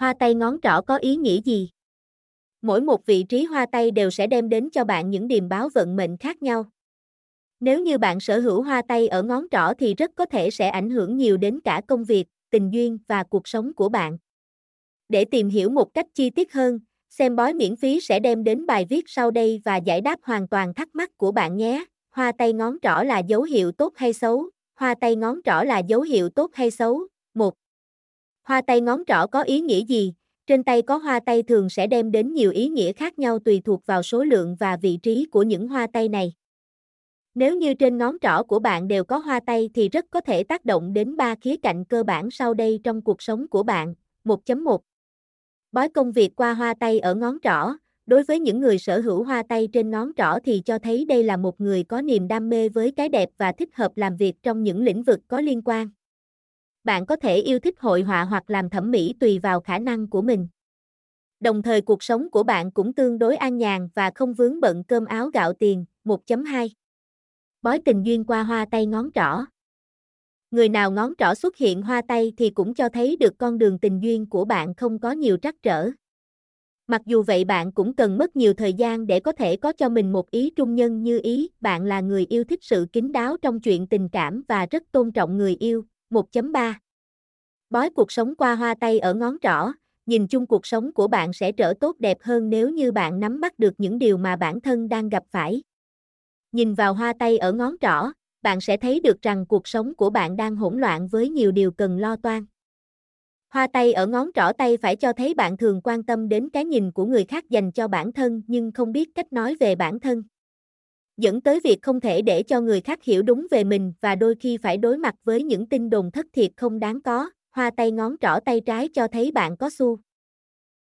Hoa tay ngón trỏ có ý nghĩa gì? Mỗi một vị trí hoa tay đều sẽ đem đến cho bạn những điềm báo vận mệnh khác nhau. Nếu như bạn sở hữu hoa tay ở ngón trỏ thì rất có thể sẽ ảnh hưởng nhiều đến cả công việc, tình duyên và cuộc sống của bạn. Để tìm hiểu một cách chi tiết hơn, xem bói miễn phí sẽ đem đến bài viết sau đây và giải đáp hoàn toàn thắc mắc của bạn nhé. Hoa tay ngón trỏ là dấu hiệu tốt hay xấu? Hoa tay ngón trỏ là dấu hiệu tốt hay xấu? Hoa tay ngón trỏ có ý nghĩa gì? Trên tay có hoa tay thường sẽ đem đến nhiều ý nghĩa khác nhau tùy thuộc vào số lượng và vị trí của những hoa tay này. Nếu như trên ngón trỏ của bạn đều có hoa tay thì rất có thể tác động đến ba khía cạnh cơ bản sau đây trong cuộc sống của bạn. 1.1 Bói công việc qua hoa tay ở ngón trỏ, đối với những người sở hữu hoa tay trên ngón trỏ thì cho thấy đây là một người có niềm đam mê với cái đẹp và thích hợp làm việc trong những lĩnh vực có liên quan. Bạn có thể yêu thích hội họa hoặc làm thẩm mỹ tùy vào khả năng của mình. Đồng thời cuộc sống của bạn cũng tương đối an nhàn và không vướng bận cơm áo gạo tiền. 1.2 Bói tình duyên qua hoa tay ngón trỏ Người nào ngón trỏ xuất hiện hoa tay thì cũng cho thấy được con đường tình duyên của bạn không có nhiều trắc trở. Mặc dù vậy bạn cũng cần mất nhiều thời gian để có thể có cho mình một ý trung nhân như ý, bạn là người yêu thích sự kín đáo trong chuyện tình cảm và rất tôn trọng người yêu. 1.3 Bói cuộc sống qua hoa tay ở ngón trỏ, nhìn chung cuộc sống của bạn sẽ trở tốt đẹp hơn nếu như bạn nắm bắt được những điều mà bản thân đang gặp phải. Nhìn vào hoa tay ở ngón trỏ, bạn sẽ thấy được rằng cuộc sống của bạn đang hỗn loạn với nhiều điều cần lo toan. Hoa tay ở ngón trỏ tay phải cho thấy bạn thường quan tâm đến cái nhìn của người khác dành cho bản thân nhưng không biết cách nói về bản thân. Dẫn tới việc không thể để cho người khác hiểu đúng về mình và đôi khi phải đối mặt với những tin đồn thất thiệt không đáng có. Hoa tay ngón trỏ tay trái cho thấy bạn có xu